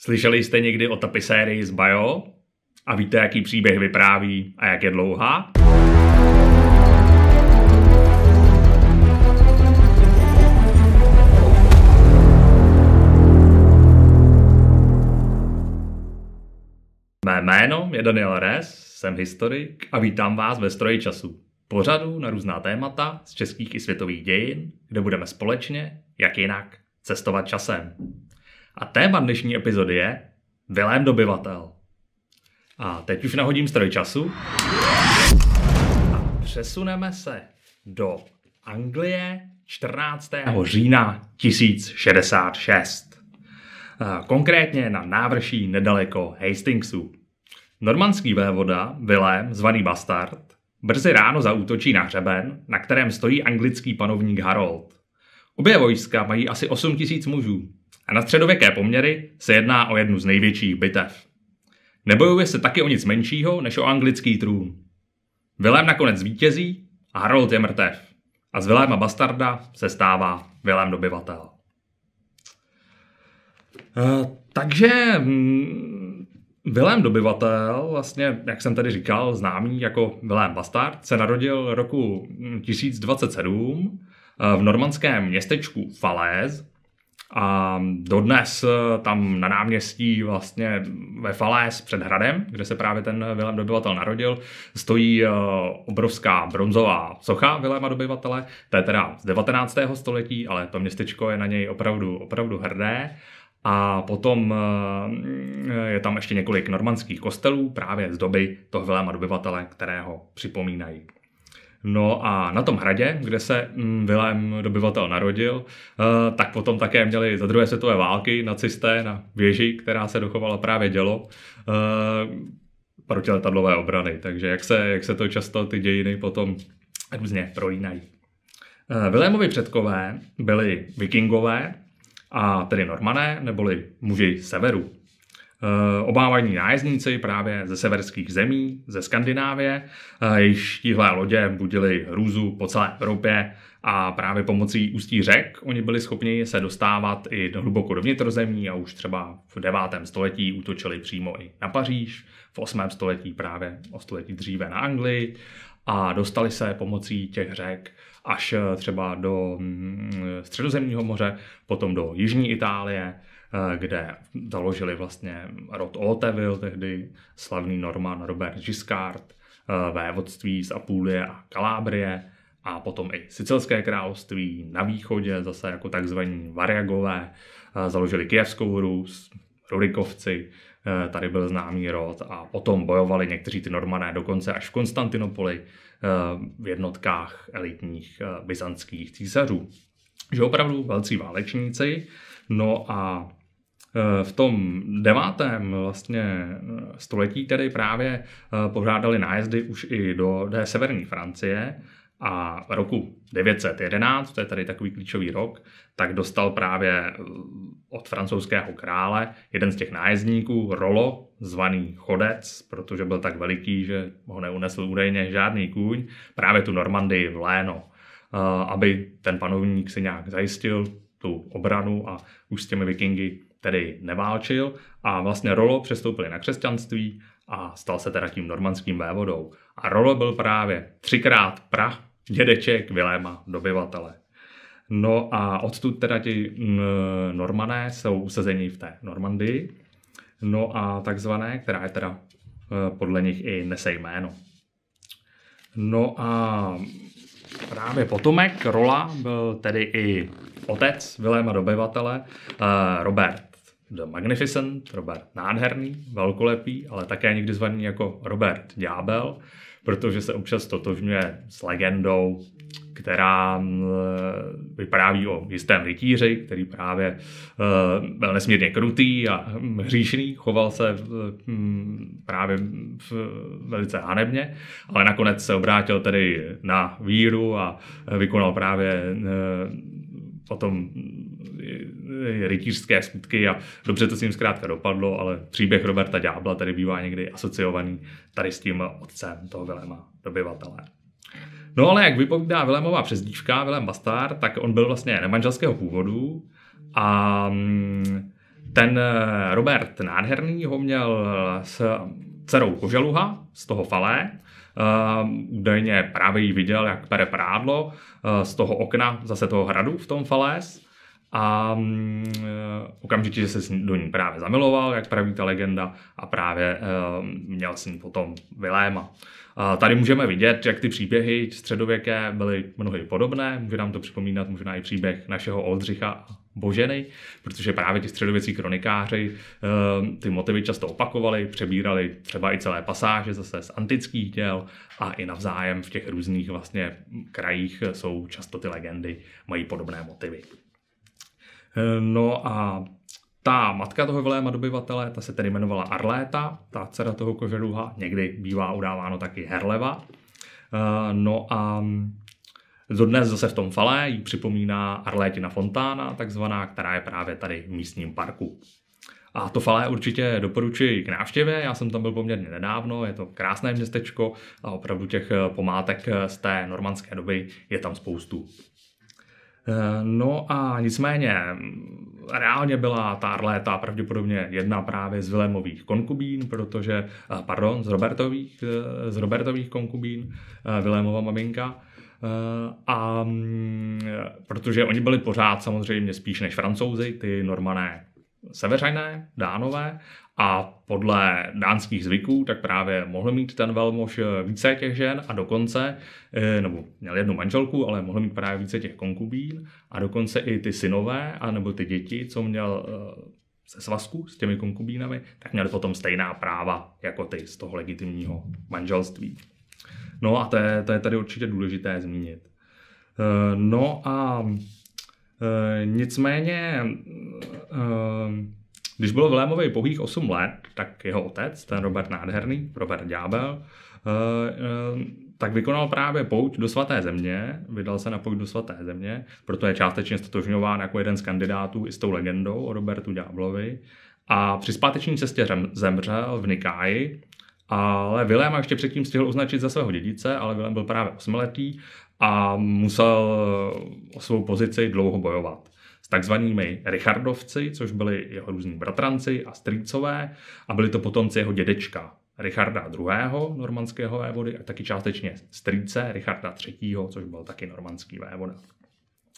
Slyšeli jste někdy o tapisérii z Bio? A víte, jaký příběh vypráví a jak je dlouhá? Mé jméno je Daniel Res, jsem historik a vítám vás ve Stroji času. Pořadu na různá témata z českých i světových dějin, kde budeme společně, jak jinak, cestovat časem. A téma dnešní epizody je Vilém dobyvatel. A teď už nahodím stroj času a přesuneme se do Anglie 14. října 1066. Konkrétně na návrší nedaleko Hastingsu. Normandský vévoda Vilém, zvaný Bastard, brzy ráno zaútočí na hřeben, na kterém stojí anglický panovník Harold. Obě vojska mají asi 8 tisíc mužů a na středověké poměry se jedná o jednu z největších bitev. Nebojuje se taky o nic menšího než o anglický trůn. Vilém nakonec vítězí a Harold je mrtev. A z Viléma Bastarda se stává Vilém dobyvatel. Uh, takže hm, Vilém dobyvatel, vlastně, jak jsem tady říkal, známý jako Vilém Bastard, se narodil roku 1027 eh, v normandském městečku Falaise a dodnes eh, tam na náměstí vlastně ve Falés před hradem, kde se právě ten Vilém dobyvatel narodil, stojí eh, obrovská bronzová socha Viléma dobyvatele. To je teda z 19. století, ale to městečko je na něj opravdu, opravdu hrdé. A potom eh, je tam ještě několik normandských kostelů právě z doby toho Viléma dobyvatele, kterého připomínají. No a na tom hradě, kde se mm, Vilém dobyvatel narodil, eh, tak potom také měli za druhé světové války nacisté na věži, která se dochovala právě dělo eh, protiletadlové obrany. Takže jak se, jak se to často ty dějiny potom různě prolínají. Eh, Vilémovi předkové byli vikingové, a tedy normané, neboli muži severu. Eh, obávaní nájezdníci právě ze severských zemí, ze Skandinávie, eh, jejichž tihlé lodě budili hrůzu po celé Evropě a právě pomocí ústí řek oni byli schopni se dostávat i do hluboko do vnitrozemí a už třeba v 9. století útočili přímo i na Paříž, v 8. století právě o století dříve na Anglii a dostali se pomocí těch řek až eh, třeba do mm, středozemního moře, potom do jižní Itálie, kde založili vlastně rod Oteville, tehdy slavný Norman Robert Giscard, eh, vévodství z Apulie a Kalábrie a potom i Sicilské království na východě, zase jako takzvaní Variagové, eh, založili Kijevskou Rus, Rurikovci, tady byl známý rod a potom bojovali někteří ty normané dokonce až v Konstantinopoli v jednotkách elitních byzantských císařů. Že opravdu velcí válečníci. No a Eh, v tom devátém vlastně eh, století tedy právě eh, pořádali nájezdy už i do té severní Francie a roku 911, to je tady takový klíčový rok, tak dostal právě od francouzského krále jeden z těch nájezdníků, Rolo, zvaný Chodec, protože byl tak veliký, že ho neunesl údajně žádný kůň, právě tu Normandii v Léno, aby ten panovník si nějak zajistil tu obranu a už s těmi vikingy tedy neválčil a vlastně Rolo přestoupili na křesťanství a stal se teda tím normandským vévodou. A Rolo byl právě třikrát pra dědeček Viléma dobyvatele. No a odtud teda ti normané jsou usazení v té Normandii. No a takzvané, která je teda e, podle nich i nese jméno. No a právě potomek Rola byl tedy i otec Viléma dobyvatele, e, Robert The Magnificent, Robert Nádherný, velkolepý, ale také někdy zvaný jako Robert Ďábel, protože se občas totožňuje s legendou, která vypráví o jistém rytíři, který právě e, byl nesmírně krutý a hříšný, choval se právě velice hanebně, ale nakonec se obrátil tedy na víru a vykonal právě e, potom rytířské skutky a dobře to s ním zkrátka dopadlo, ale příběh Roberta Ďábla tady bývá někdy asociovaný tady s tím otcem toho Viléma dobyvatele. No ale jak vypovídá Vilémová přezdívka, Vilém Bastard, tak on byl vlastně nemanželského původu a mm, ten Robert Nádherný ho měl s dcerou Koželuha z toho Falé, údajně právě ji viděl, jak pere prádlo z toho okna zase toho hradu v tom Falés a mm, okamžitě se do ní právě zamiloval, jak praví ta legenda, a právě měl s ní potom Viléma. Tady můžeme vidět, jak ty příběhy středověké byly mnohy podobné. Může nám to připomínat možná i příběh našeho Oldřicha Boženy, protože právě ti středověcí kronikáři ehm, ty motivy často opakovali, přebírali třeba i celé pasáže zase z antických děl a i navzájem v těch různých vlastně krajích jsou často ty legendy, mají podobné motivy. Ehm, no a ta matka toho Viléma dobyvatele, ta se tedy jmenovala Arléta, ta dcera toho koželuha, někdy bývá udáváno taky Herleva. Eh, no a dodnes zase v tom fale jí připomíná Arlétina fontána, takzvaná, která je právě tady v místním parku. A to falé určitě doporučuji k návštěvě, já jsem tam byl poměrně nedávno, je to krásné městečko a opravdu těch pomátek z té normandské doby je tam spoustu. Eh, no a nicméně reálně byla ta Arléta pravděpodobně jedna právě z Vilémových konkubín, protože, eh, pardon, z Robertových, eh, z Robertových konkubín, Vilémova maminka. A mm, protože oni byli pořád samozřejmě spíš než francouzi, ty normané seveřané, dánové, a podle dánských zvyků, tak právě mohl mít ten velmož eh, více těch žen a dokonce, eh, nebo měl jednu manželku, ale mohl mít právě více těch konkubín a dokonce i ty synové, a nebo ty děti, co měl se eh, svazku s těmi konkubínami, tak měli potom stejná práva jako ty z toho legitimního manželství. No a to je, to je tady určitě důležité zmínit. No a nicméně když bylo Vilémovi pouhých 8 let, tak jeho otec, ten Robert Nádherný, Robert Ďábel, eh, eh, tak vykonal právě pouť do svaté země, vydal se na pouť do svaté země, proto je částečně stotožňován jako jeden z kandidátů i s tou legendou o Robertu Ďáblovi. A při zpáteční cestě zemřel v Nikáji, ale Vilém ještě předtím stihl označit za svého dědice, ale Vilém byl právě osmiletý a musel o svou pozici dlouho bojovat s takzvanými Richardovci, což byli jeho různí bratranci a strýcové a byli to potomci jeho dědečka Richarda II. normandského vévody a taky částečně strýce Richarda III., což byl taky normandský vévoda.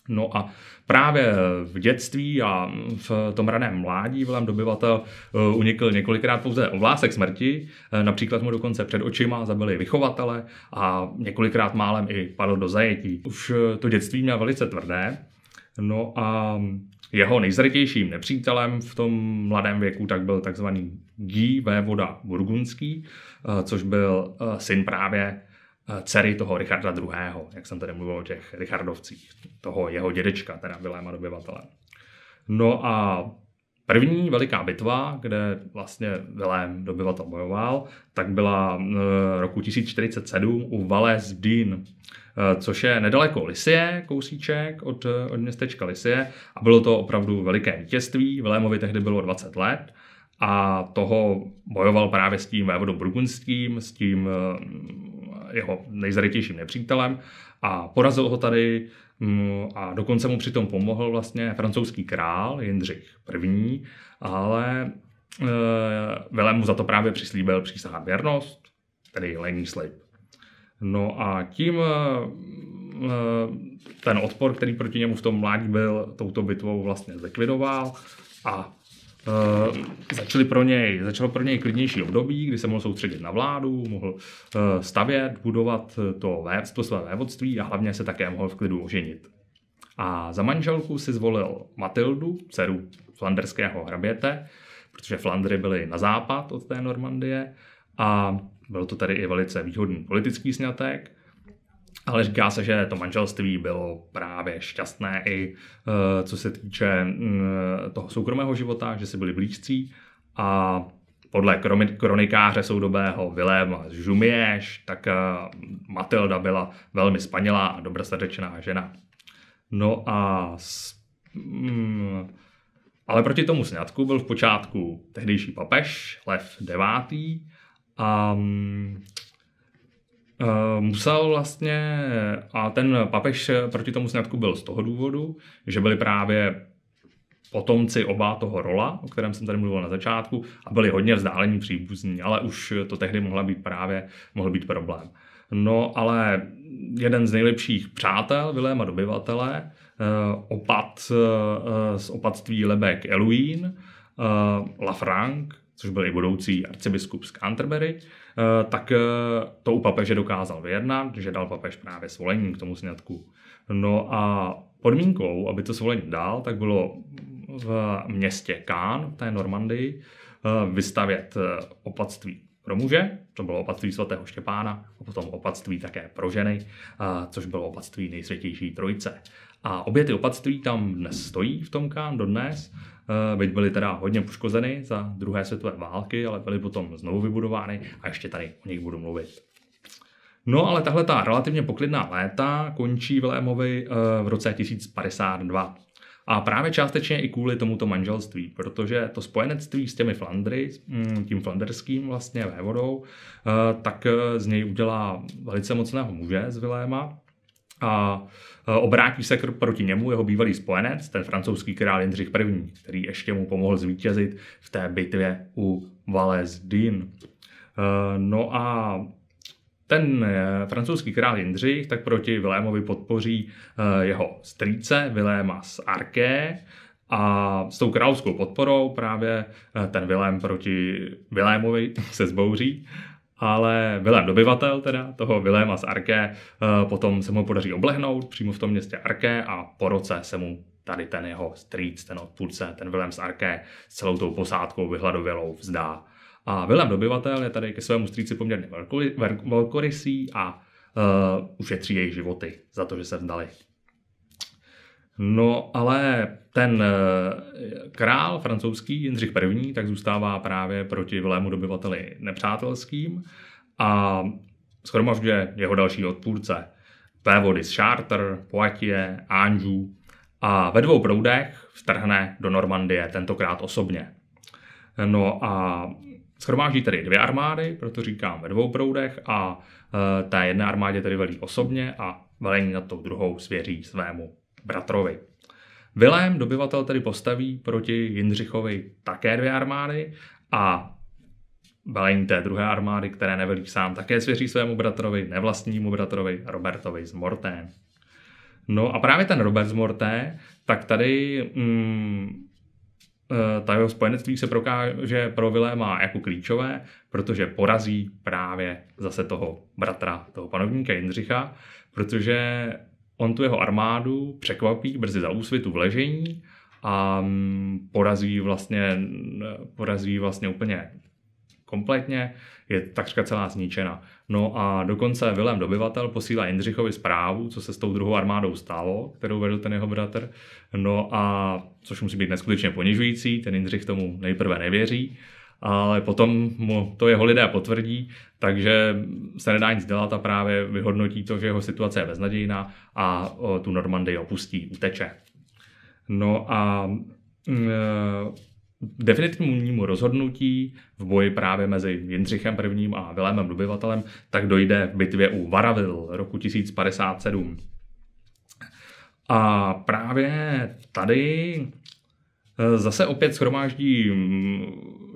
No a právě v dětství a v tom raném mládí Vilém dobyvatel eh, unikl několikrát pouze o vlásek smrti, eh, například mu dokonce před očima zabili vychovatele a několikrát málem i padl do zajetí. Už eh, to dětství měl velice tvrdé, No a jeho nejzrytějším nepřítelem v tom mladém věku tak byl takzvaný Guy vévoda burgundský, což byl syn právě dcery toho Richarda II., jak jsem tady mluvil o těch Richardovcích, toho jeho dědečka, teda Viléma dobyvatele. No a První veliká bitva, kde vlastně Vilém dobyvatel bojoval, tak byla roku 1047 u Valais Dean, Eh, což je nedaleko Lisie, kousíček od, od městečka Lisie a bylo to opravdu veliké vítězství. Vilémovi tehdy bylo 20 let a toho bojoval právě s tím vévodou burgundským, s tím eh, jeho nejzarytějším nepřítelem a porazil ho tady mm, a dokonce mu přitom pomohl vlastně francouzský král Jindřich I, ale e, Vilém mu za to právě přislíbil přísahat věrnost, tedy lení slib. No a tím eh, eh, ten odpor, který proti němu v tom mládí byl, touto bitvou vlastně zlikvidoval a Uh, začali pro něj, začalo pro něj klidnější období, kdy se mohl soustředit na vládu, mohl uh, stavět, budovat to, vé, to své vévodství a hlavně se také mohl v klidu oženit. A za manželku si zvolil Matildu, dceru flanderského hraběte, protože Flandry byly na západ od té Normandie a byl to tady i velice výhodný politický snětek, ale říká se, že to manželství bylo právě šťastné i eh, co se týče mm, toho soukromého života, že si byli blízcí a podle kronikáře soudobého Viléma z Žumieš, tak eh, Matilda byla velmi spanilá a dobrosrdečná žena. No a s, mm, ale proti tomu sňatku byl v počátku tehdejší papež Lev IX, a Uh, musel vlastně, a ten papež proti tomu sňatku byl z toho důvodu, že byli právě potomci oba toho rola, o kterém jsem tady mluvil na začátku, a byli hodně vzdálení příbuzní, ale už to tehdy mohla být právě, mohl být problém. No ale jeden z nejlepších přátel Viléma dobyvatele, eh, opat eh, z opatství Lebek Eluín, eh, Lafranc, což byl i budoucí arcibiskup z Canterbury, tak to u papeže dokázal vyjednat, že dal papež právě svolení k tomu sňatku. No a podmínkou, aby to svolení dal, tak bylo v městě Kán, v té Normandii, vystavět opatství pro muže, to bylo opatství svatého Štěpána, a potom opatství také pro ženy, což bylo opatství nejsvětější trojice. A obě ty opatství tam dnes stojí v tom Kán dodnes, byť byly teda hodně poškozeny za druhé světové války, ale byly potom znovu vybudovány a ještě tady o nich budu mluvit. No ale tahle ta relativně poklidná léta končí Vilémovi v roce 1052. A právě částečně i kvůli tomuto manželství, protože to spojenectví s těmi Flandry, mm, tím flanderským vlastně vévodou, eh, tak eh, z něj udělá velice mocného muže z Viléma, a obrátí se proti němu jeho bývalý spojenec, ten francouzský král Jindřich I., který ještě mu pomohl zvítězit v té bitvě u Valais d'In. No a ten eh, francouzský král Jindřich tak proti Vilémovi podpoří eh, jeho strýce Viléma z Arké a s tou královskou podporou právě ten Vilém proti Vilémovi se zbouří ale Vilém dobyvatel teda toho Viléma z Arké potom se mu podaří oblehnout přímo v tom městě Arké a po roce se mu tady ten jeho strýc, ten odpůrce, ten Vilém z Arké s celou tou posádkou vyhladovělou vzdá. A Vilém dobyvatel je tady ke svému strýci poměrně velkorysý a uh, ušetří jejich životy za to, že se vzdali. No ale ten uh, král francouzský Jindřich I. tak zůstává právě proti Vilému dobyvateli nepřátelským a schromažďuje jeho další odpůrce. Vévody z Chartres, Poitiers, Anjou a ve dvou proudech vtrhne do Normandie, tentokrát osobně. No a Schromáždí tedy dvě armády, proto říkám ve dvou proudech a e, té jedné armádě tedy velí osobně a velení nad tou druhou svěří svému bratrovi. Vilém dobyvatel tedy postaví proti Jindřichovi také dvě armády a velení té druhé armády, které nevelí sám, také svěří svému bratrovi, nevlastnímu bratrovi Robertovi z Morté. No a právě ten Robert z Morté, tak tady mm, Eh, ta jeho spojenectví se prokáže pro Viléma jako klíčové, protože porazí právě zase toho bratra, toho panovníka Jindřicha, protože on tu jeho armádu překvapí brzy za úsvitu v ležení a mm, porazí vlastně, porazí vlastně úplně kompletně, je takřka celá zničena. No a dokonce Vilém dobyvatel posílá Jindřichovi zprávu, co se s tou druhou armádou stalo, kterou vedl ten jeho bratr. No a což musí být neskutečně ponižující, ten Jindřich tomu nejprve nevěří, ale potom mu to jeho lidé potvrdí, takže se nedá nic dělat a právě vyhodnotí to, že jeho situace je beznadějná a tu Normandii opustí, uteče. No a mm, definitivnímu rozhodnutí v boji právě mezi Jindřichem I. a Vilémem dobyvatelem, tak dojde v bitvě u Varavil roku 1057. A právě tady zase opět schromáždí mm,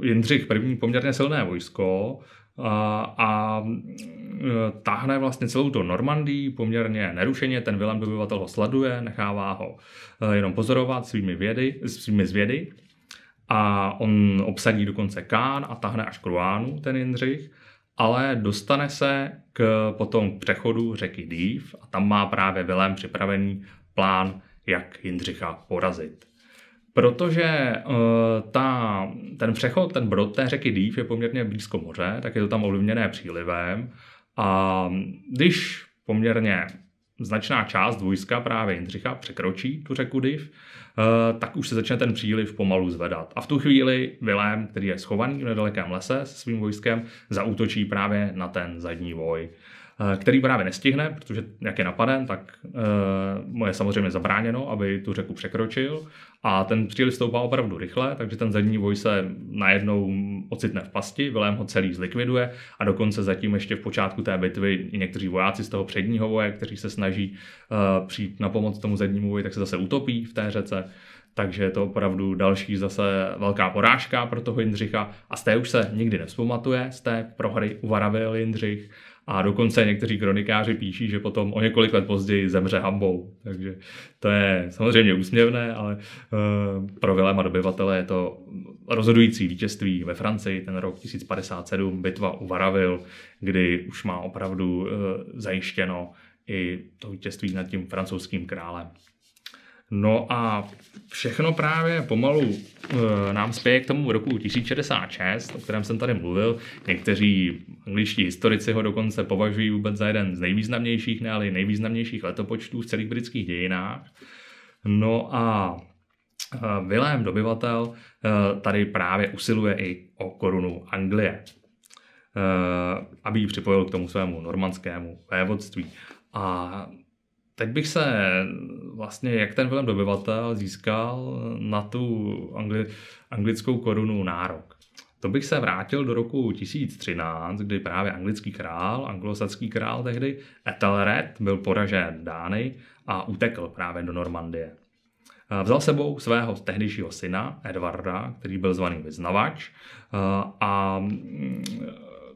Jindřich I. poměrně silné vojsko a, a eh, táhne vlastně celou tu Normandii poměrně nerušeně, ten Vilém dobyvatel ho sleduje, nechává ho eh, jenom pozorovat svými, vědy, svými zvědy a on obsadí dokonce Kán a tahne až k Ruánu, ten Jindřich, ale dostane se k potom přechodu řeky Dýv a tam má právě Vilém připravený plán, jak Jindřicha porazit. Protože uh, ta, ten přechod, ten brod té řeky Dýv je poměrně blízko moře, tak je to tam ovlivněné přílivem a když poměrně značná část vojska právě Jindřicha překročí tu řeku Div, eh, tak už se začne ten příliv pomalu zvedat. A v tu chvíli Vilém, který je schovaný v nedalekém lese se svým vojskem, zaútočí právě na ten zadní voj. Eh, který právě nestihne, protože jak je napaden, tak mu je samozřejmě zabráněno, aby tu řeku překročil a ten příliv stoupá opravdu rychle, takže ten zadní voj se najednou ocitne v pasti, Vilém ho celý zlikviduje a dokonce zatím ještě v počátku té bitvy i někteří vojáci z toho předního voje, kteří se snaží uh, přijít na pomoc tomu zadnímu voji, tak se zase utopí v té řece. takže je to opravdu další zase velká porážka pro toho Jindřicha a z té už se nikdy nevzpamatuje, z té prohry uvaravil Jindřich a dokonce někteří kronikáři píší, že potom o několik let později zemře hambou. Takže to je samozřejmě úsměvné, ale uh, pro Viléma dobyvatele je to rozhodující vítězství ve Francii, ten rok 1057, bitva u Varavil, kdy už má opravdu uh, zajištěno i to vítězství nad tím francouzským králem. No a všechno právě pomalu e, nám spěje k tomu roku 1066, o kterém jsem tady mluvil. Někteří angličtí historici ho dokonce považují vůbec za jeden z nejvýznamnějších, ne ale nejvýznamnějších letopočtů v celých britských dějinách. No a e, Vilém dobyvatel e, tady právě usiluje i o korunu Anglie, aby ji připojil k tomu svému normandskému vévodství. A Teď bych se vlastně, jak ten film dobyvatel získal na tu angli, anglickou korunu nárok. To bych se vrátil do roku 1013, kdy právě anglický král, anglosaský král tehdy, Ethelred, byl poražen Dány a utekl právě do Normandie. Vzal sebou svého tehdejšího syna, Edvarda, který byl zvaný vyznavač, a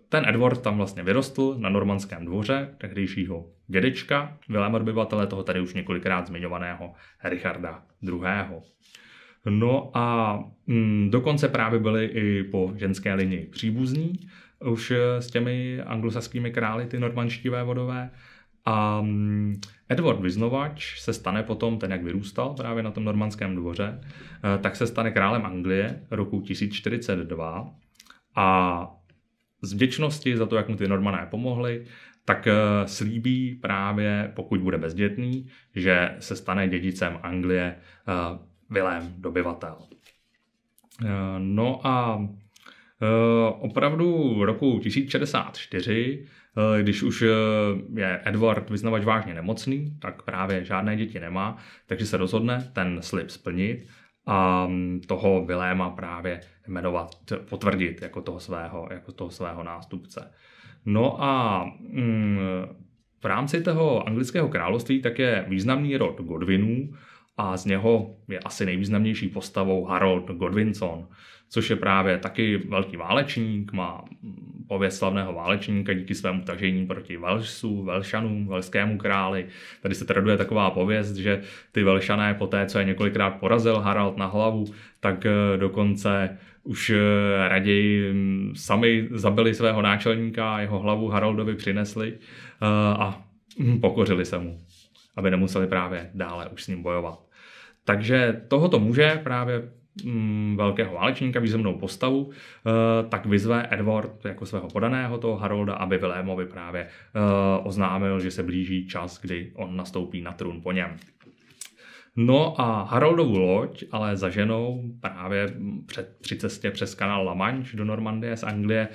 ten Edward tam vlastně vyrostl na normandském dvoře tehdejšího dědečka, Viléma obyvatele toho tady už několikrát zmiňovaného Richarda II. No a mm, dokonce právě byli i po ženské linii příbuzní už s těmi anglosaskými králi, ty normandští vévodové. A mm, Edward Vyznovač se stane potom, ten jak vyrůstal právě na tom normandském dvoře, eh, tak se stane králem Anglie roku 1042 a z vděčnosti za to, jak mu ty normané pomohli, tak eh, slíbí právě, pokud bude bezdětný, že se stane dědicem Anglie uh, Vilém dobyvatel. Uh, no a opravdu roku 1064, když už je Edward vyznavač vážně nemocný, tak právě žádné děti nemá, takže se rozhodne ten slib splnit a mm, toho Viléma právě jmenovat, potvrdit jako toho svého, jako toho svého nástupce. No a mm, v rámci toho anglického království tak je významný rod Godwinů a z něho je asi nejvýznamnější postavou Harold Godwinson, což je právě taky velký válečník, má pověst slavného válečníka díky svému tažení proti Velšsu, Velšanům, Velskému králi. Tady se traduje taková pověst, že ty Velšané po té, co je několikrát porazil Harald na hlavu, tak eh, dokonce už eh, raději hm, sami zabili svého náčelníka a jeho hlavu Haroldovi přinesli eh, a hm, pokořili se mu, aby nemuseli právě dále už s ním bojovat. Takže tohoto muže právě mm, velkého válečníka, významnou postavu, e, tak vyzve Edward jako svého podaného toho Harolda, aby Vilémovi právě oznámil, že se blíží čas, kdy on nastoupí na trůn po něm. No a Haroldovu loď ale za ženou právě před, při cestě přes kanál La Manche do Normandie z Anglie e,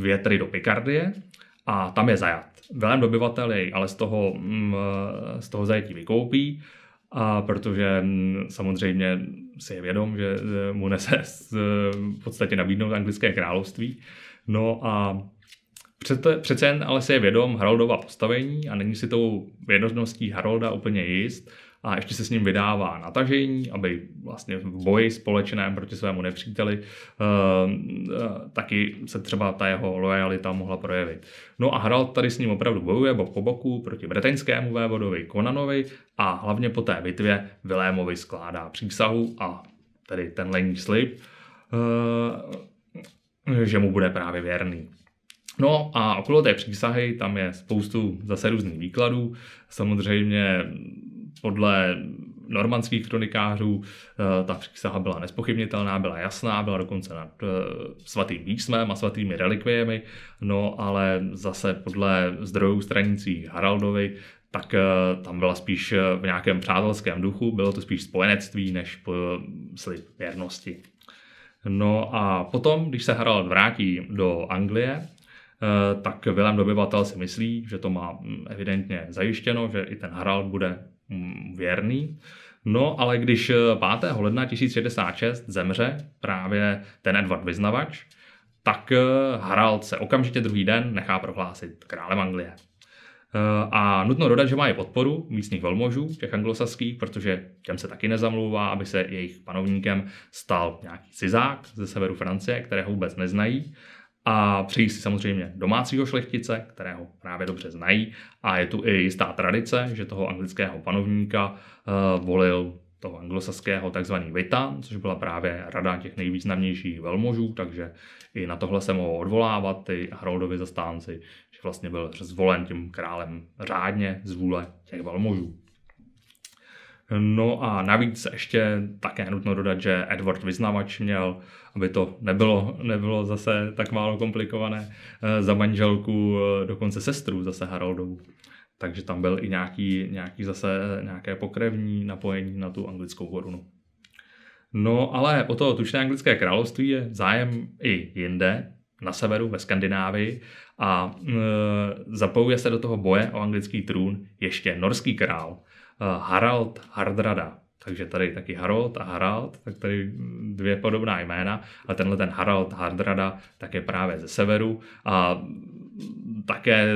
větry do Pikardie a tam je zajat. Velem dobyvatel jej ale z toho, mm, z toho zajetí vykoupí a protože mm, samozřejmě si je vědom, že mu nese v podstatě nabídnout anglické království. No a přece, přece jen ale si je vědom Haroldova postavení a není si tou vědností Harolda úplně jist, a ještě se s ním vydává na tažení, aby vlastně v boji společném proti svému nepříteli uh, uh, taky se třeba ta jeho lojalita mohla projevit. No a Harald tady s ním opravdu bojuje bok po boku proti bretaňskému vévodovi Konanovi a hlavně po té bitvě Vilémovi skládá přísahu a tedy ten lení slib, uh, že mu bude právě věrný. No a okolo té přísahy tam je spoustu zase různých výkladů. Samozřejmě podle normandských kronikářů eh, ta přísaha byla nespochybnitelná, byla jasná, byla dokonce nad eh, svatým písmem a svatými relikviemi, no ale zase podle zdrojů stranící Haraldovi tak eh, tam byla spíš v nějakém přátelském duchu, bylo to spíš spojenectví než slib věrnosti. No a potom, když se Harald vrátí do Anglie, tak Vilém dobyvatel si myslí, že to má hm, evidentně zajištěno, že i ten Harald bude Mm, věrný. No, ale když 5. Eh, ledna 1066 zemře právě ten Edward Vyznavač, tak eh, Harald se okamžitě druhý den nechá prohlásit králem Anglie. a nutno dodat, že má i podporu místních velmožů, těch anglosaských, protože těm se taky nezamlouvá, aby se jejich panovníkem stal nějaký cizák ze severu Francie, kterého vůbec neznají. A přejí si samozřejmě domácího šlechtice, kterého právě dobře znají. A je tu i jistá tradice, že toho anglického panovníka uh, volil toho anglosaského takzvaný Vitan, což byla právě rada těch nejvýznamnějších velmožů, takže i na tohle se mohou odvolávat ty Haroldovi zastánci, že vlastně byl zvolen tím králem řádně z vůle těch velmožů. No a navíc ještě také nutno dodat, že Edward Vyznavač měl, aby to nebylo, nebylo zase tak málo komplikované, eh, za manželku eh, dokonce sestru zase Haroldovu. Takže tam byl i nějaký, nějaký zase nějaké pokrevní napojení na tu anglickou korunu. No ale o to tučné anglické království je zájem i jinde, na severu, ve Skandinávii. A e, zapojuje se do toho boje o anglický trůn ještě norský král Harald Hardrada. Takže tady taky Harold a Harald, tak tady dvě podobná jména, ale tenhle ten Harald Hardrada tak je právě ze severu a také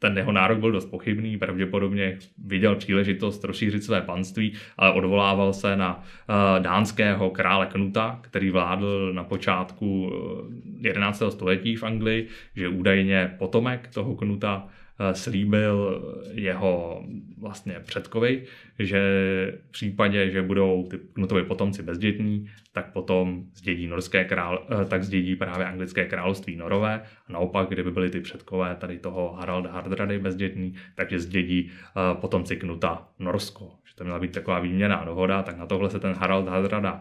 ten jeho nárok byl dost pochybný, pravděpodobně viděl příležitost rozšířit své panství, ale odvolával se na uh, dánského krále Knuta, který vládl na počátku 11. Eh, století v Anglii, že údajně potomek toho Knuta Eh, slíbil jeho vlastně předkovi, že v případě, že budou ty Knutovi potomci bezdětní, tak potom zdědí norské král, eh, tak zdědí právě anglické království Norové a naopak, kdyby byli ty předkové tady toho Haralda Hardrady bezdětní, takže zdědí eh, potomci Knuta Norsko. Že to měla být taková výměná dohoda, tak na tohle se ten Harald Hardrada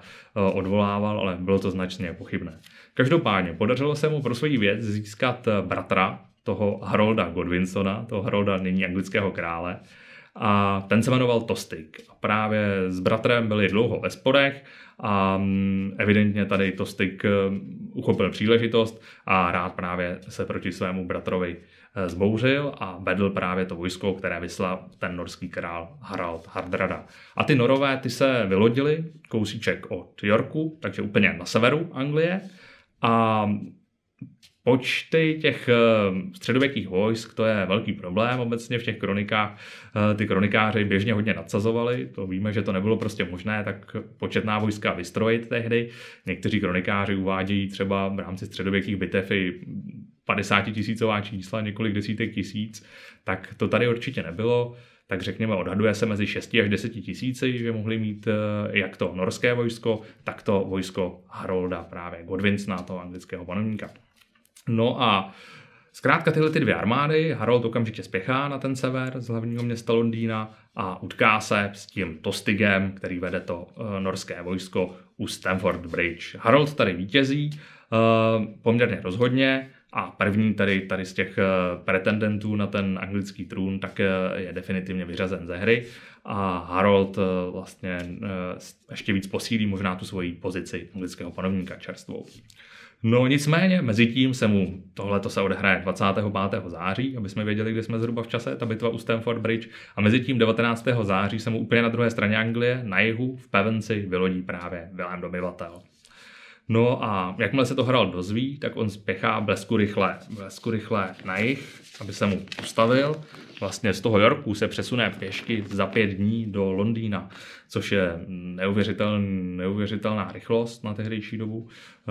odvolával, ale bylo to značně pochybné. Každopádně podařilo se mu pro svoji věc získat bratra toho Harolda Godwinsona, toho Harolda nyní anglického krále. A ten se jmenoval Tostig. A právě s bratrem byli dlouho ve sporech a mm, evidentně tady Tostig e, uchopil příležitost a rád právě se proti svému bratrovi e, zbouřil a vedl právě to vojsko, které vyslal ten norský král Harald Hardrada. A ty norové ty se vylodili kousíček od Yorku, takže úplně na severu Anglie a počty těch eh, středověkých vojsk, to je velký problém obecně v těch kronikách. Eh, ty kronikáři běžně hodně nadsazovali, to víme, že to nebylo prostě možné, tak početná vojska vystrojit tehdy. Někteří kronikáři uvádějí třeba v rámci středověkých bitev i 50 tisícová čísla, několik desítek tisíc, tak to tady určitě nebylo tak řekněme odhaduje se mezi 6 až 10 tisíci, že mohli mít eh, jak to norské vojsko, tak to vojsko Harolda, právě Godwinsona, toho anglického panovníka. No a zkrátka tyhle ty dvě armády, Harold okamžitě spěchá na ten sever z hlavního města Londýna a utká se s tím Tostigem, který vede to uh, norské vojsko u Stamford Bridge. Harold tady vítězí uh, poměrně rozhodně a první tady, tady z těch uh, pretendentů na ten anglický trůn tak je definitivně vyřazen ze hry a Harold vlastně ještě víc posílí možná tu svoji pozici anglického panovníka čerstvou. No nicméně, mezi tím se mu, tohle to se odehraje 25. září, aby jsme věděli, kde jsme zhruba v čase, ta bitva u Stamford Bridge, a mezi tím 19. září se mu úplně na druhé straně Anglie, na jihu, v Pevenci, vylodí právě Vilém dobyvatel. No a jakmile se to hrál dozví, tak on spěchá blesku rychle, blesku rychle na jich, aby se mu ustavil. Vlastně z toho Yorku se přesune pěšky za pět dní do Londýna, což je neuvěřitel, neuvěřitelná rychlost na tehdejší dobu,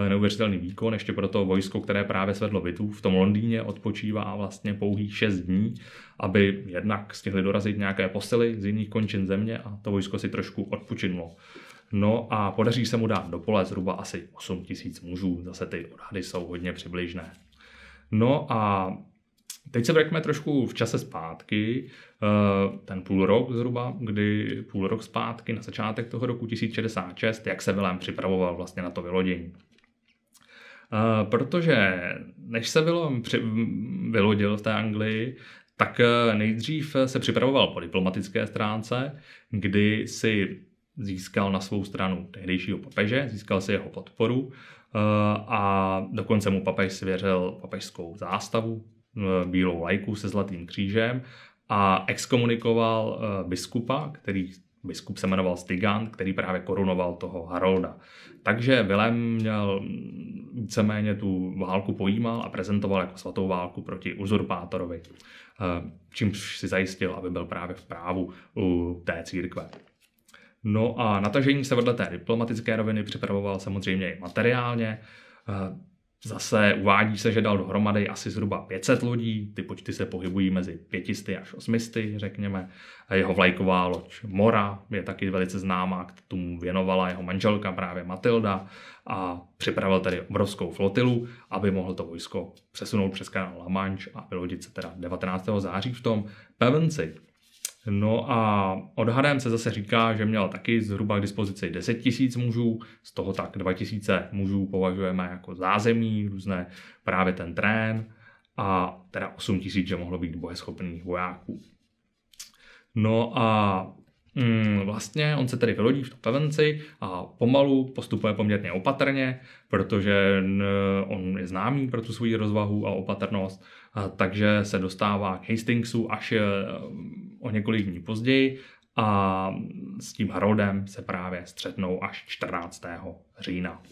neuvěřitelný výkon, ještě pro to vojsko, které právě svedlo bitvu. V tom Londýně odpočívá vlastně pouhých šest dní, aby jednak stihli dorazit nějaké posily z jiných končin země a to vojsko si trošku odpočinulo. No a podaří se mu dát do pole zhruba asi 8 tisíc mužů. Zase ty odhady jsou hodně přibližné. No a teď se vrátíme trošku v čase zpátky, eh, ten půl rok zhruba, kdy půl rok zpátky na začátek toho roku 1066, jak se Vilém připravoval vlastně na to vylodění. Eh, protože než se Vilém vylodil v té Anglii, tak eh, nejdřív se připravoval po diplomatické stránce, kdy si získal na svou stranu tehdejšího papeže, získal si jeho podporu eh, a dokonce mu papež svěřil papežskou zástavu, eh, bílou lajku se zlatým křížem a exkomunikoval eh, biskupa, který biskup se jmenoval Stigand, který právě korunoval toho Harolda. Takže Vilém měl víceméně tu válku pojímal a prezentoval jako svatou válku proti uzurpátorovi, čímž si zajistil, aby byl právě v právu u té církve. No a natažení se vedle té diplomatické roviny připravoval samozřejmě i materiálně. Zase uvádí se, že dal dohromady asi zhruba 500 lodí, ty počty se pohybují mezi 500 až 800, řekněme. Jeho vlajková loď Mora je taky velice známá, k tomu věnovala jeho manželka právě Matilda a připravil tedy obrovskou flotilu, aby mohl to vojsko přesunout přes kanál La Manche a vylodit se teda 19. září v tom Pevenci. No a odhadem se zase říká, že měl taky zhruba k dispozici 10 tisíc mužů, z toho tak 2 tisíce mužů považujeme jako zázemí, různé právě ten trén a teda 8 tisíc, že mohlo být bojeschopných vojáků. No a mm, vlastně on se tedy vylodí v Pevenci a pomalu postupuje poměrně opatrně, protože on je známý pro tu svoji rozvahu a opatrnost, a takže se dostává k Hastingsu až e, o několik dní později a s tím Haroldem se právě střetnou až 14. října.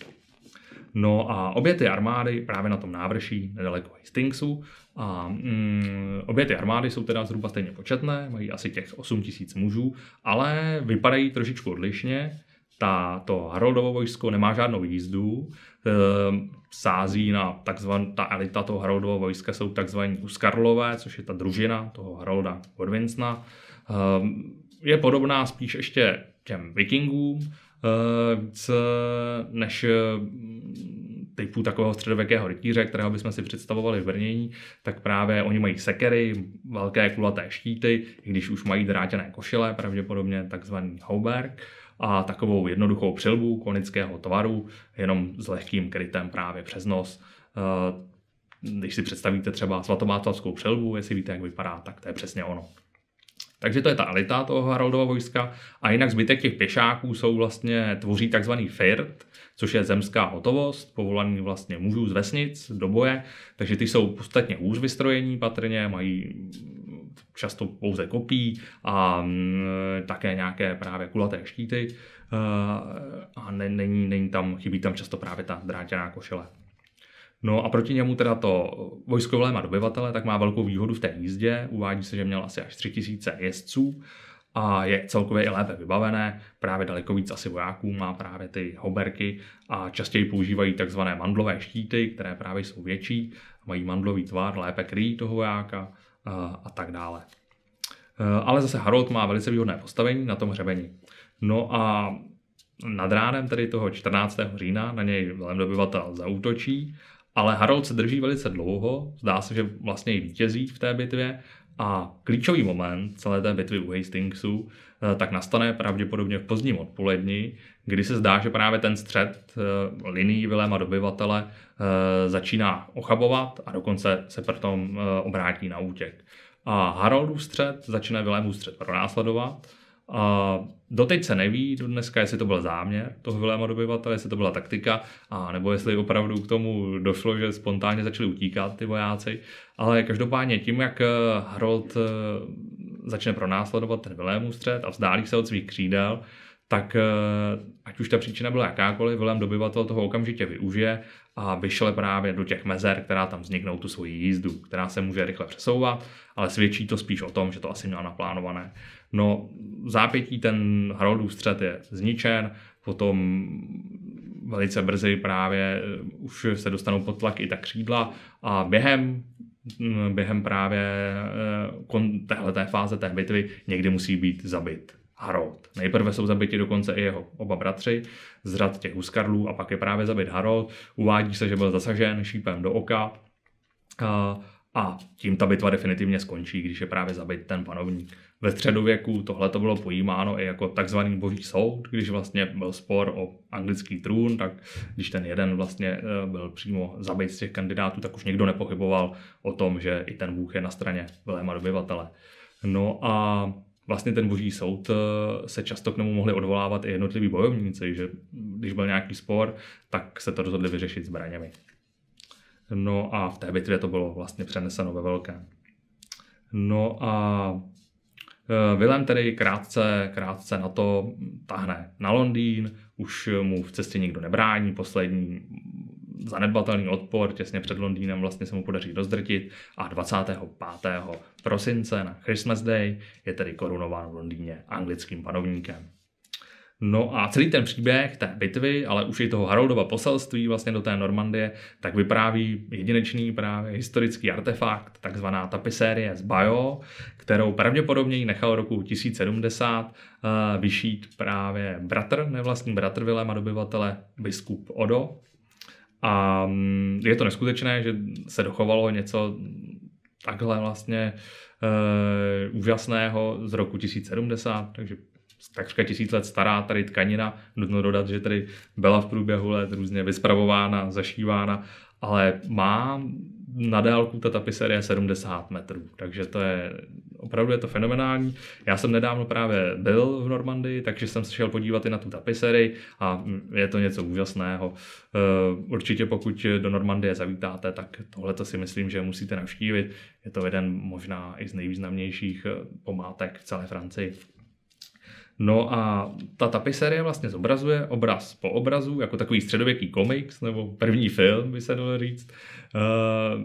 No a obě ty armády právě na tom návrší nedaleko Hastingsu a mm, obě ty armády jsou teda zhruba stejně početné, mají asi těch 8 tisíc mužů, ale vypadají trošičku odlišně. Ta, to Haroldovo vojsko nemá žádnou jízdu, e, sází na takzvanou, ta elita toho Haroldova vojska jsou takzvaní Uskarlové, což je ta družina toho Harolda Godwinsona. E, je podobná spíš ještě těm vikingům, víc než typu takového středověkého rytíře, kterého bychom si představovali v brnění, tak právě oni mají sekery, velké kulaté štíty, i když už mají drátěné košile, pravděpodobně takzvaný hauberk, a takovou jednoduchou přilbu konického tvaru, jenom s lehkým krytem právě přes nos. Když si představíte třeba svatomáclavskou přilbu, jestli víte, jak vypadá, tak to je přesně ono. Takže to je ta elita toho Haroldova vojska a jinak zbytek těch pěšáků jsou vlastně, tvoří takzvaný firt, což je zemská hotovost, povolaný vlastně mužů z vesnic do boje, takže ty jsou podstatně hůř vystrojení patrně, mají často pouze kopí a mm, také nějaké právě kulaté štíty a není, není tam, chybí tam často právě ta drátěná košile. No a proti němu teda to vojsko má dobyvatele, tak má velkou výhodu v té jízdě. Uvádí se, že měl asi až 3000 jezdců a je celkově i lépe vybavené. Právě daleko víc asi vojáků má právě ty hoberky a častěji používají takzvané mandlové štíty, které právě jsou větší, mají mandlový tvar, lépe kryjí toho vojáka a, a tak dále. E, ale zase Harold má velice výhodné postavení na tom hřebeni. No a nad ránem tedy toho 14. října na něj velem dobyvatel zaútočí ale Harold se drží velice dlouho, zdá se, že vlastně i vítězí v té bitvě a klíčový moment celé té bitvy u Hastingsu eh, tak nastane pravděpodobně v pozdním odpoledni, kdy se zdá, že právě ten střed eh, linií Viléma dobyvatele eh, začíná ochabovat a dokonce se proto obrátí na útěk. A Haroldův střed začne Vilémův střed pronásledovat a doteď se neví do dneska, jestli to byl záměr toho Viléma dobyvatele, jestli to byla taktika, a nebo jestli opravdu k tomu došlo, že spontánně začali utíkat ty vojáci. Ale každopádně tím, jak eh, Harold eh, začne pronásledovat ten Vilémův střed a vzdálí se od svých křídel, tak eh, ať už ta příčina byla jakákoliv, Vilém dobyvatel toho okamžitě využije a vyšle právě do těch mezer, která tam vzniknou tu svoji jízdu, která se může rychle přesouvat, ale svědčí to spíš o tom, že to asi měl naplánované. No zápětí ten Haroldův střed je zničen, potom velice brzy právě eh, už se dostanou pod tlak i ta křídla a během mm, během právě eh, téhleté fáze té bitvy někdy musí být zabit Harold. Nejprve jsou zabiti dokonce i jeho oba bratři z řad těch huskarlů a pak je právě zabit Harold. Uvádí se, že byl zasažen šípem do oka a, a tím ta bitva definitivně skončí, když je právě zabit ten panovník. Ve středověku tohle to bylo pojímáno i jako takzvaný boží soud, když vlastně byl spor o anglický trůn, tak když ten jeden vlastně eh, byl přímo zabit z těch kandidátů, tak už nikdo nepochyboval o tom, že i ten Bůh je na straně veléma dobyvatele. No a vlastně ten boží soud eh, se často k němu mohli odvolávat i jednotliví bojovníci, že když byl nějaký spor, tak se to rozhodli vyřešit zbraněmi. No a v té bitvě to bylo vlastně přeneseno ve velkém. No a eh, Vilém tedy krátce, krátce na to tahne na Londýn, už mu v cestě nikdo nebrání, poslední zanedbatelný odpor, těsně před Londýnem vlastně se mu podaří rozdrtit a 25. prosince na Christmas Day je tedy korunován v Londýně anglickým panovníkem. No a celý ten příběh té bitvy, ale už i toho Haroldova poselství vlastně do té Normandie, tak vypráví jedinečný právě historický artefakt, takzvaná tapisérie z Bajo, kterou pravděpodobně nechal roku 1070 uh, eh, vyšít právě bratr, nevlastní bratr Vilema dobyvatele, biskup Odo. A mm, je to neskutečné, že se dochovalo něco takhle vlastně uh, úžasného z roku 1070, takže takřka tisíc let stará tady tkanina. Nutno dodat, že tady byla v průběhu let různě vyspravována, zašívána, ale má na délku ta tapiserie 70 metrů, takže to je opravdu je to fenomenální. Já jsem nedávno právě byl v Normandii, takže jsem se šel podívat i na tu tapiserii a je to něco úžasného. Eh, určitě pokud do Normandie zavítáte, tak tohle to si myslím, že musíte navštívit. Je to jeden možná i z nejvýznamnějších eh, pomátek v celé Francii. No a ta tapiserie vlastně zobrazuje obraz po obrazu, jako takový středověký komiks nebo první film, by se dalo říct, uh,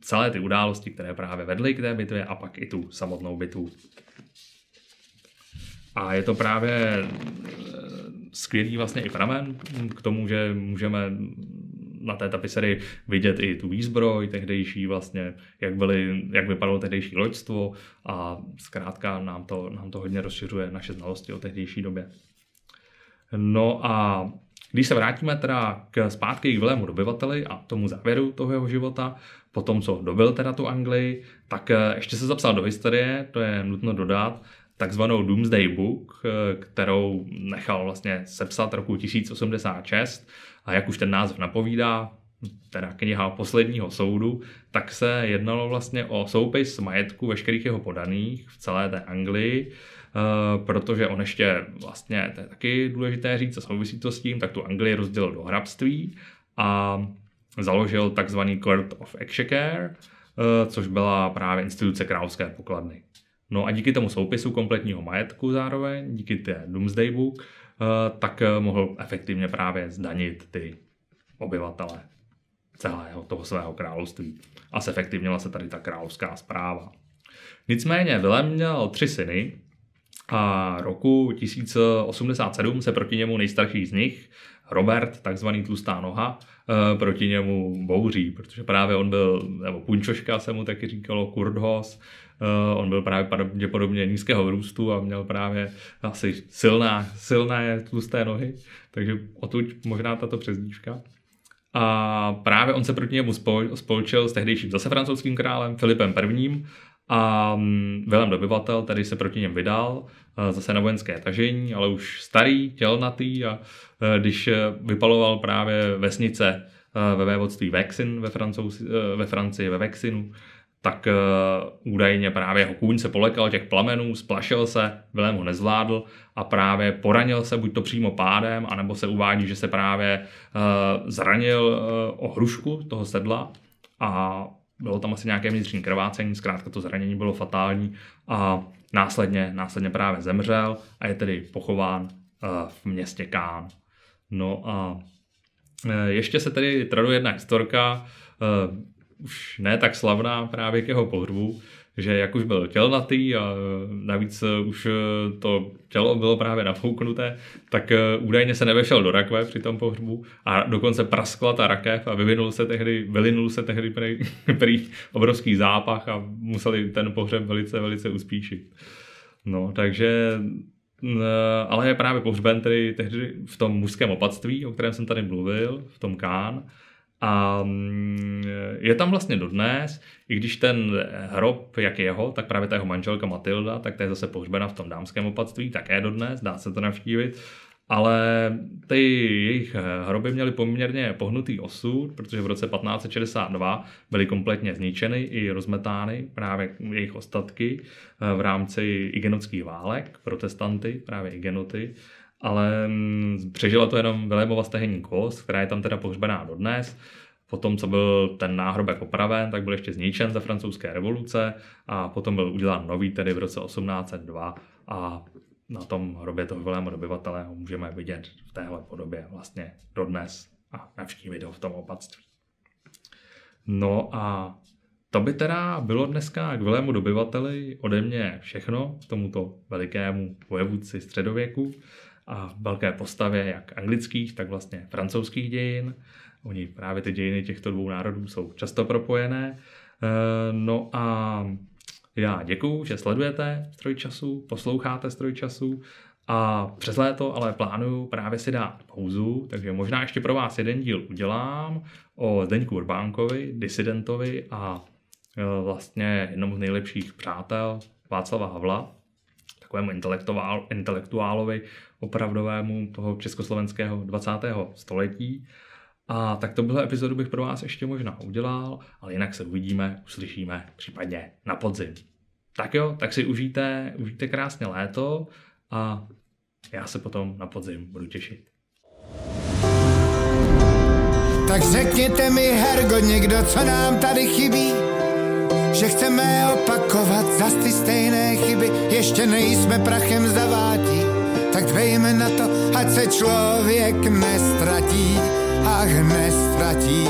celé ty události, které právě vedly k té bitvě a pak i tu samotnou bitvu. A je to právě eh, skvělý vlastně i pramen k tomu, že můžeme na té tapiserii vidět i tu výzbroj tehdejší vlastně, jak, byly, jak vypadalo tehdejší loďstvo a zkrátka nám to, nám to hodně rozšiřuje naše znalosti o tehdejší době. No a když se vrátíme teda k zpátky k Vilému dobyvateli a tomu závěru toho jeho života, po tom, co dobil teda tu Anglii, tak eh, ještě se zapsal do historie, to je nutno dodat, takzvanou Doomsday Book, eh, kterou nechal vlastně sepsat roku 1086 a jak už ten název napovídá, teda kniha posledního soudu, tak se jednalo vlastně o soupis majetku veškerých jeho podaných v celé té Anglii, eh, protože on ještě vlastně, to je taky důležité říct, a souvisí to s tím, tak tu Anglii rozdělil do hrabství a založil takzvaný Court of Exchequer, eh, což byla právě instituce královské pokladny. No a díky tomu soupisu kompletního majetku zároveň, díky té Doomsday Book, tak eh, mohl efektivně právě zdanit ty obyvatele celého toho svého království. A zefektivnila se tady ta královská zpráva. Nicméně Vilém měl tři syny a roku 1087 se proti němu nejstarší z nich, Robert, takzvaný tlustá noha, eh, proti němu bouří, protože právě on byl, nebo punčoška se mu taky říkalo, kurdhos, Uh, on byl právě pravděpodobně nízkého růstu a měl právě asi silná, silné tlusté nohy, takže otud možná tato přezdívka. A právě on se proti němu spol, spolčil s tehdejším zase francouzským králem Filipem I. A um, Vilém dobyvatel tady se proti něm vydal, uh, zase na vojenské tažení, ale už starý, tělnatý a uh, když vypaloval právě vesnice ve vévodství Vexin ve, Francouz, ve Francii, ve Vexinu, tak údajně právě jeho kůň se polekal těch plamenů, splašil se, Vilém ho nezvládl a právě poranil se buď to přímo pádem, anebo se uvádí, že se právě zranil o hrušku toho sedla a bylo tam asi nějaké vnitřní krvácení, zkrátka to zranění bylo fatální a následně, následně právě zemřel a je tedy pochován uh, v městě Kán. No a uh, ještě se tedy traduje jedna historka, uh, už ne tak slavná právě k jeho pohřbu, že jak už byl tělnatý a navíc už to tělo bylo právě nafouknuté, tak údajně se nevešel do rakve při tom pohřbu a dokonce praskla ta rakev a vyvinul se tehdy, vylinul se tehdy prý, prý obrovský zápach a museli ten pohřeb velice, velice uspíšit. No, takže ale je právě pohřben tedy tehdy v tom mužském opatství, o kterém jsem tady mluvil, v tom Kán. A mm, je tam vlastně dodnes, i když ten hrob, jak jeho, tak právě ta jeho manželka Matilda, tak ta je zase pohřbena v tom dámském opatství, také dodnes, dá se to navštívit. Ale ty jejich hroby měly poměrně pohnutý osud, protože v roce 1562 byly kompletně zničeny i rozmetány právě jejich ostatky v rámci igenotských válek, protestanty, právě igenoty ale mm, přežila to jenom Vilémova stehenní kost, která je tam teda pohřbená dodnes. Potom, co byl ten náhrobek opraven, tak byl ještě zničen za francouzské revoluce a potom byl udělán nový, tedy v roce 1802 a na tom hrobě toho Viléma dobyvatele ho můžeme vidět v téhle podobě vlastně dodnes. a navštívit ho v tom opatství. No a to by teda bylo dneska k velému dobyvateli ode mě všechno, tomuto velikému vojevůdci středověku a velké postavě jak anglických, tak vlastně francouzských dějin. Oni právě ty dějiny těchto dvou národů jsou často propojené. Eh, no a já děkuju, že sledujete Stroj času, posloucháte Stroj času a přes léto ale plánuju právě si dát pauzu, takže možná ještě pro vás jeden díl udělám o Zdeňku Urbánkovi, disidentovi a e, vlastně jednomu z nejlepších přátel Václava Havla, takovému intelektuál, intelektuálovi opravdovému toho československého 20. století. A tak to bylo epizodu bych pro vás ještě možná udělal, ale jinak se uvidíme, uslyšíme případně na podzim. Tak jo, tak si užijte, užijte krásně léto a já se potom na podzim budu těšit. Tak řekněte mi, Hergo, někdo, co nám tady chybí, že chceme opakovat zas ty stejné chyby, ještě nejsme prachem zavátí, tak dvejme na to, ať se člověk nestratí, ach nestratí.